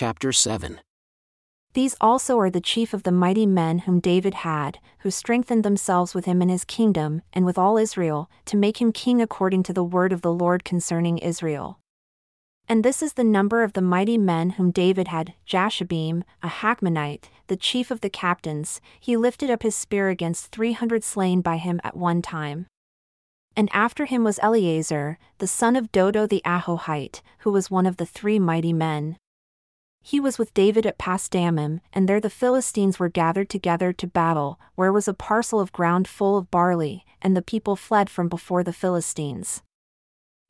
chapter 7. These also are the chief of the mighty men whom David had, who strengthened themselves with him in his kingdom, and with all Israel, to make him king according to the word of the Lord concerning Israel. And this is the number of the mighty men whom David had Jashobeam, a Hachmonite, the chief of the captains, he lifted up his spear against three hundred slain by him at one time. And after him was Eleazar, the son of Dodo the Ahohite, who was one of the three mighty men. He was with David at Pasdammim, and there the Philistines were gathered together to battle, where was a parcel of ground full of barley, and the people fled from before the Philistines.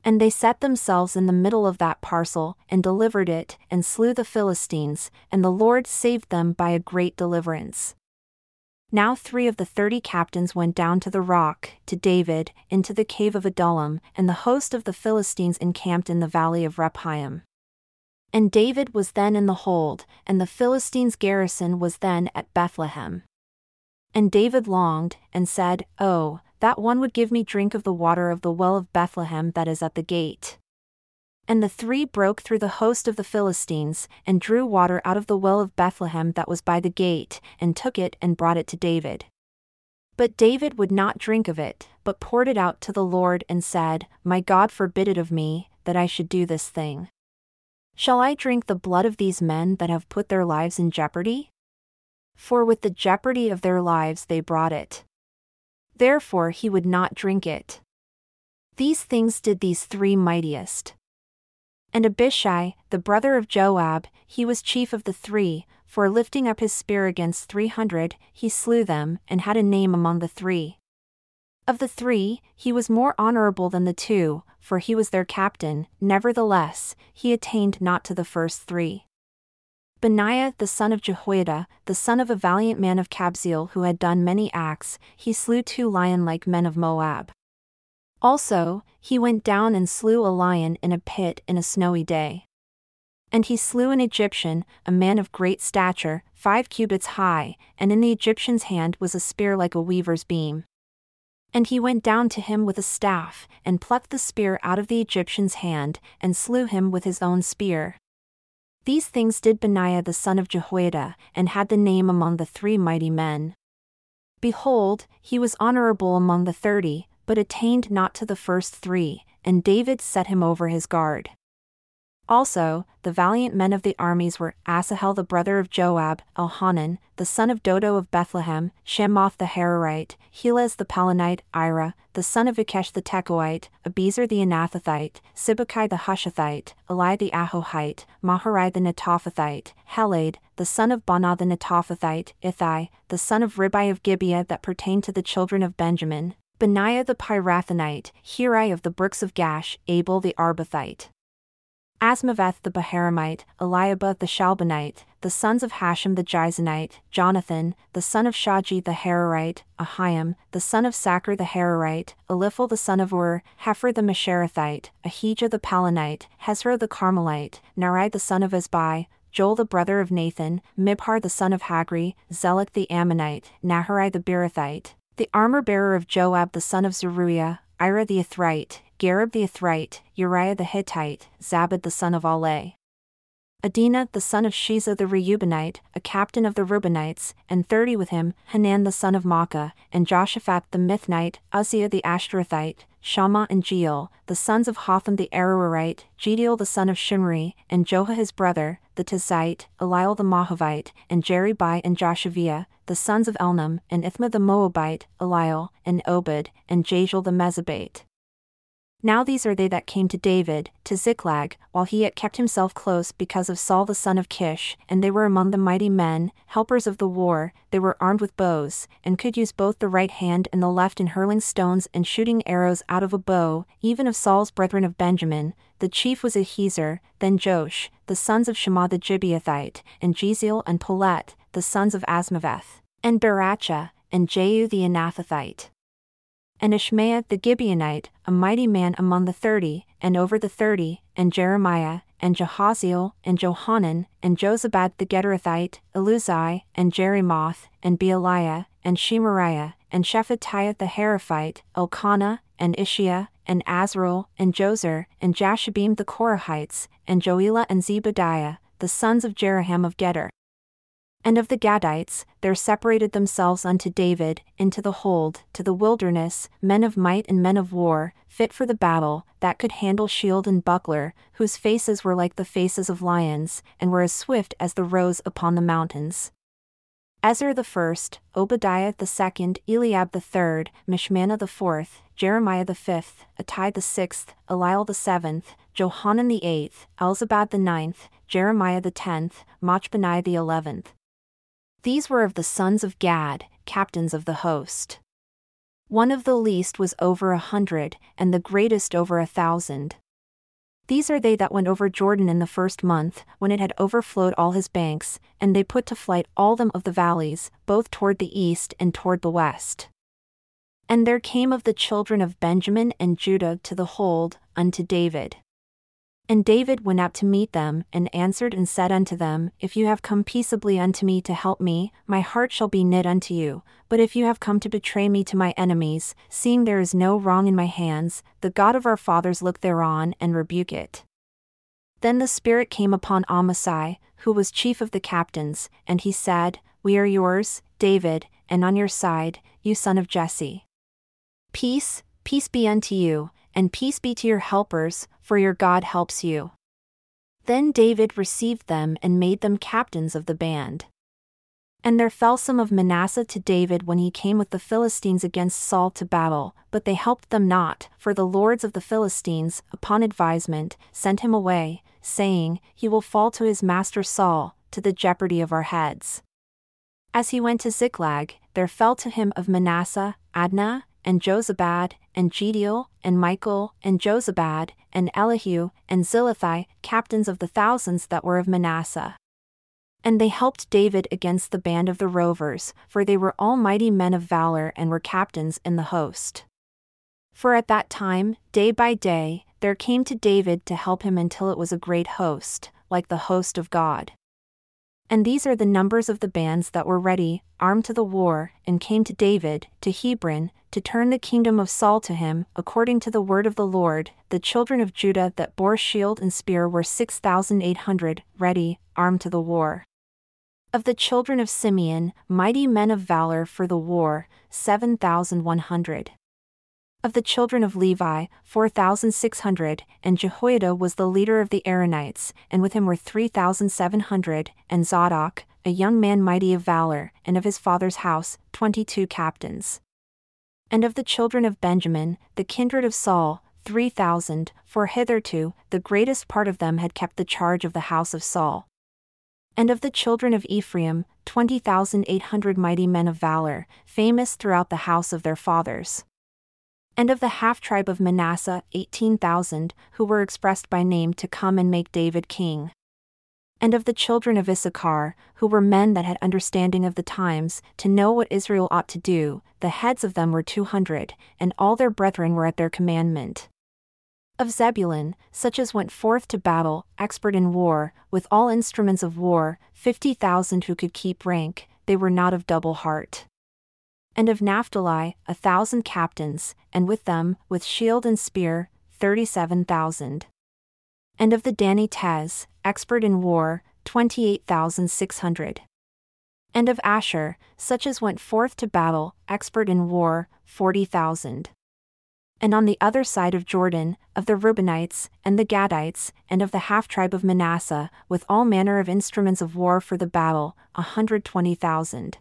And they set themselves in the middle of that parcel, and delivered it, and slew the Philistines, and the Lord saved them by a great deliverance. Now three of the thirty captains went down to the rock, to David, into the cave of Adullam, and the host of the Philistines encamped in the valley of Rephaim. And David was then in the hold, and the Philistines' garrison was then at Bethlehem. And David longed, and said, Oh, that one would give me drink of the water of the well of Bethlehem that is at the gate. And the three broke through the host of the Philistines, and drew water out of the well of Bethlehem that was by the gate, and took it and brought it to David. But David would not drink of it, but poured it out to the Lord and said, My God forbid it of me, that I should do this thing. Shall I drink the blood of these men that have put their lives in jeopardy? For with the jeopardy of their lives they brought it. Therefore he would not drink it. These things did these three mightiest. And Abishai, the brother of Joab, he was chief of the three, for lifting up his spear against three hundred, he slew them, and had a name among the three. Of the three, he was more honorable than the two, for he was their captain, nevertheless, he attained not to the first three. Benaiah the son of Jehoiada, the son of a valiant man of Kabzeel who had done many acts, he slew two lion like men of Moab. Also, he went down and slew a lion in a pit in a snowy day. And he slew an Egyptian, a man of great stature, five cubits high, and in the Egyptian's hand was a spear like a weaver's beam. And he went down to him with a staff, and plucked the spear out of the Egyptian's hand, and slew him with his own spear. These things did Benaiah the son of Jehoiada, and had the name among the three mighty men. Behold, he was honorable among the thirty, but attained not to the first three, and David set him over his guard. Also, the valiant men of the armies were Asahel the brother of Joab, Elhanan, the son of Dodo of Bethlehem, Shammah the Hararite, Helez the Palonite, Ira, the son of Ikkesh the Tekoite, Abiezer the Anathothite, Sibbecai the Hushathite, Eli the Ahohite, Maharai the Netophathite, Heled, the son of Baanah the Netophathite, Ithai, the son of Ribai of Gibeah that pertained to the children of Benjamin, Benaiah the Pirathonite, Hurai of the brooks of Gash, Abiel the Arbathite. Azmaveth the Baharumite, Eliahba the Shaalbonite, the sons of Hashem the Gizonite, Jonathan, the son of Shaji the Hararite, Ahiam, the son of Sacher the Hararite, Eliphal the son of Ur, Hepher the Mecherathite, Ahijah the Palonite, Hezro the Carmelite, Naarai the son of Ezbai, Joel the brother of Nathan, Mibhar the son of Hagri, Zelek the Ammonite, Naharai the Beerothite, the armor bearer of Joab the son of Zeruiah, Ira the Ithrite, Gareb the Ithrite, Uriah the Hittite, Zabad the son of Aleh. Adina the son of Shiza the Reubenite, a captain of the Reubenites, and thirty with him, Hanan the son of Maacah, and Joshaphat the Mithnite, Uzziah the Ashtorethite, Shammah and Jeiel, the sons of Hotham the Aroerite, Jediael the son of Shimri, and Joha his brother, the Tizite, Eliel the Moabite, and Jeribai and Joshaviah, the sons of Elnam, and Ithma the Moabite, Eliel, and Obed, and Jaziel the Mezabite. Now these are they that came to David, to Ziklag, while he yet kept himself close because of Saul the son of Kish, and they were among the mighty men, helpers of the war, they were armed with bows, and could use both the right hand and the left in hurling stones and shooting arrows out of a bow, even of Saul's brethren of Benjamin. The chief was Ahiezer, then Joash, the sons of Shammah the Gibeathite, and Jeziel and Pelet, the sons of Azmaveth, and Berechiah, and Jehu the Anathothite and Ishmael the Gibeonite, a mighty man among the thirty, and over the thirty, and Jeremiah, and Jahaziel, and Johanan, and Jozabad the Gederathite, Eluzai, and Jerimoth, and Bealiah, and Shemariah, and Shephatiah the Haruphite, Elkanah, and Ishiah, and Azarel, and Joezer, and Jashobeam the Korahites, and Joelah and Zebadiah, the sons of Jeroham of Gedor. And of the Gadites, there separated themselves unto David, into the hold, to the wilderness, men of might and men of war, fit for the battle, that could handle shield and buckler, whose faces were like the faces of lions, and were as swift as the roes upon the mountains. Ezra the first, Obadiah the second, Eliab the third, Mishmannah the fourth, Jeremiah the fifth, Attai the sixth, Eliel the seventh, Johanan the eighth, Elzabad the ninth, Jeremiah the tenth, Machbaniah the eleventh. These were of the sons of Gad, captains of the host. One of the least was over a hundred, and the greatest over a thousand. These are they that went over Jordan in the first month, when it had overflowed all his banks, and they put to flight all them of the valleys, both toward the east and toward the west. And there came of the children of Benjamin and Judah to the hold, unto David. And David went out to meet them, and answered and said unto them, If you have come peaceably unto me to help me, my heart shall be knit unto you. But if you have come to betray me to my enemies, seeing there is no wrong in my hands, the God of our fathers look thereon and rebuke it. Then the Spirit came upon Amasai, who was chief of the captains, and he said, We are yours, David, and on your side, you son of Jesse. Peace, peace be unto you, and peace be to your helpers, for your God helps you. Then David received them and made them captains of the band. And there fell some of Manasseh to David when he came with the Philistines against Saul to battle, but they helped them not, for the lords of the Philistines, upon advisement, sent him away, saying, He will fall to his master Saul, to the jeopardy of our heads. As he went to Ziklag, there fell to him of Manasseh, Adnah, and Jozabad, and Jediael, and Michael, and Jozabad, and Elihu, and Zillethai, captains of the thousands that were of Manasseh. And they helped David against the band of the rovers, for they were all mighty men of valor and were captains in the host. For at that time, day by day, there came to David to help him until it was a great host, like the host of God. And these are the numbers of the bands that were ready, armed to the war, and came to David, to Hebron, to turn the kingdom of Saul to him, according to the word of the Lord. The children of Judah that bore shield and spear were six thousand eight hundred, ready, armed to the war. Of the children of Simeon, mighty men of valor for the war, seven thousand one hundred. Of the children of Levi, 4,600, and Jehoiada was the leader of the Aaronites, and with him were 3,700, and Zadok, a young man mighty of valor, and of his father's house, 22 captains. And of the children of Benjamin, the kindred of Saul, 3,000, for hitherto, the greatest part of them had kept the charge of the house of Saul. And of the children of Ephraim, 20,800 mighty men of valor, famous throughout the house of their fathers and of the half tribe of Manasseh, 18,000, who were expressed by name to come and make David king. And of the children of Issachar, who were men that had understanding of the times, to know what Israel ought to do, the heads of them were two hundred, and all their brethren were at their commandment. Of Zebulun, such as went forth to battle, expert in war, with all instruments of war, fifty thousand who could keep rank, they were not of double heart and of Naphtali, a thousand captains, and with them, with shield and spear, thirty seven thousand. And of the Danites, expert in war, twenty eight thousand six hundred. And of Asher, such as went forth to battle, expert in war, forty thousand. And on the other side of Jordan, of the Reubenites, and the Gadites, and of the half tribe of Manasseh, with all manner of instruments of war for the battle, a hundred twenty thousand.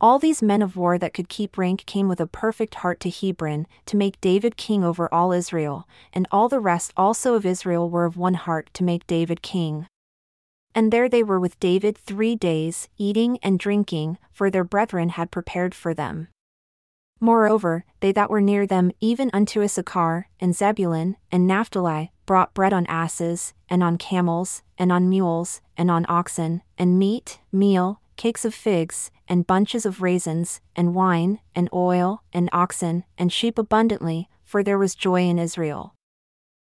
All these men of war that could keep rank came with a perfect heart to Hebron, to make David king over all Israel, and all the rest also of Israel were of one heart to make David king. And there they were with David three days, eating and drinking, for their brethren had prepared for them. Moreover, they that were near them, even unto Issachar, and Zebulun, and Naphtali, brought bread on asses, and on camels, and on mules, and on oxen, and meat, meal, cakes of figs, and bunches of raisins, and wine, and oil, and oxen, and sheep abundantly, for there was joy in Israel.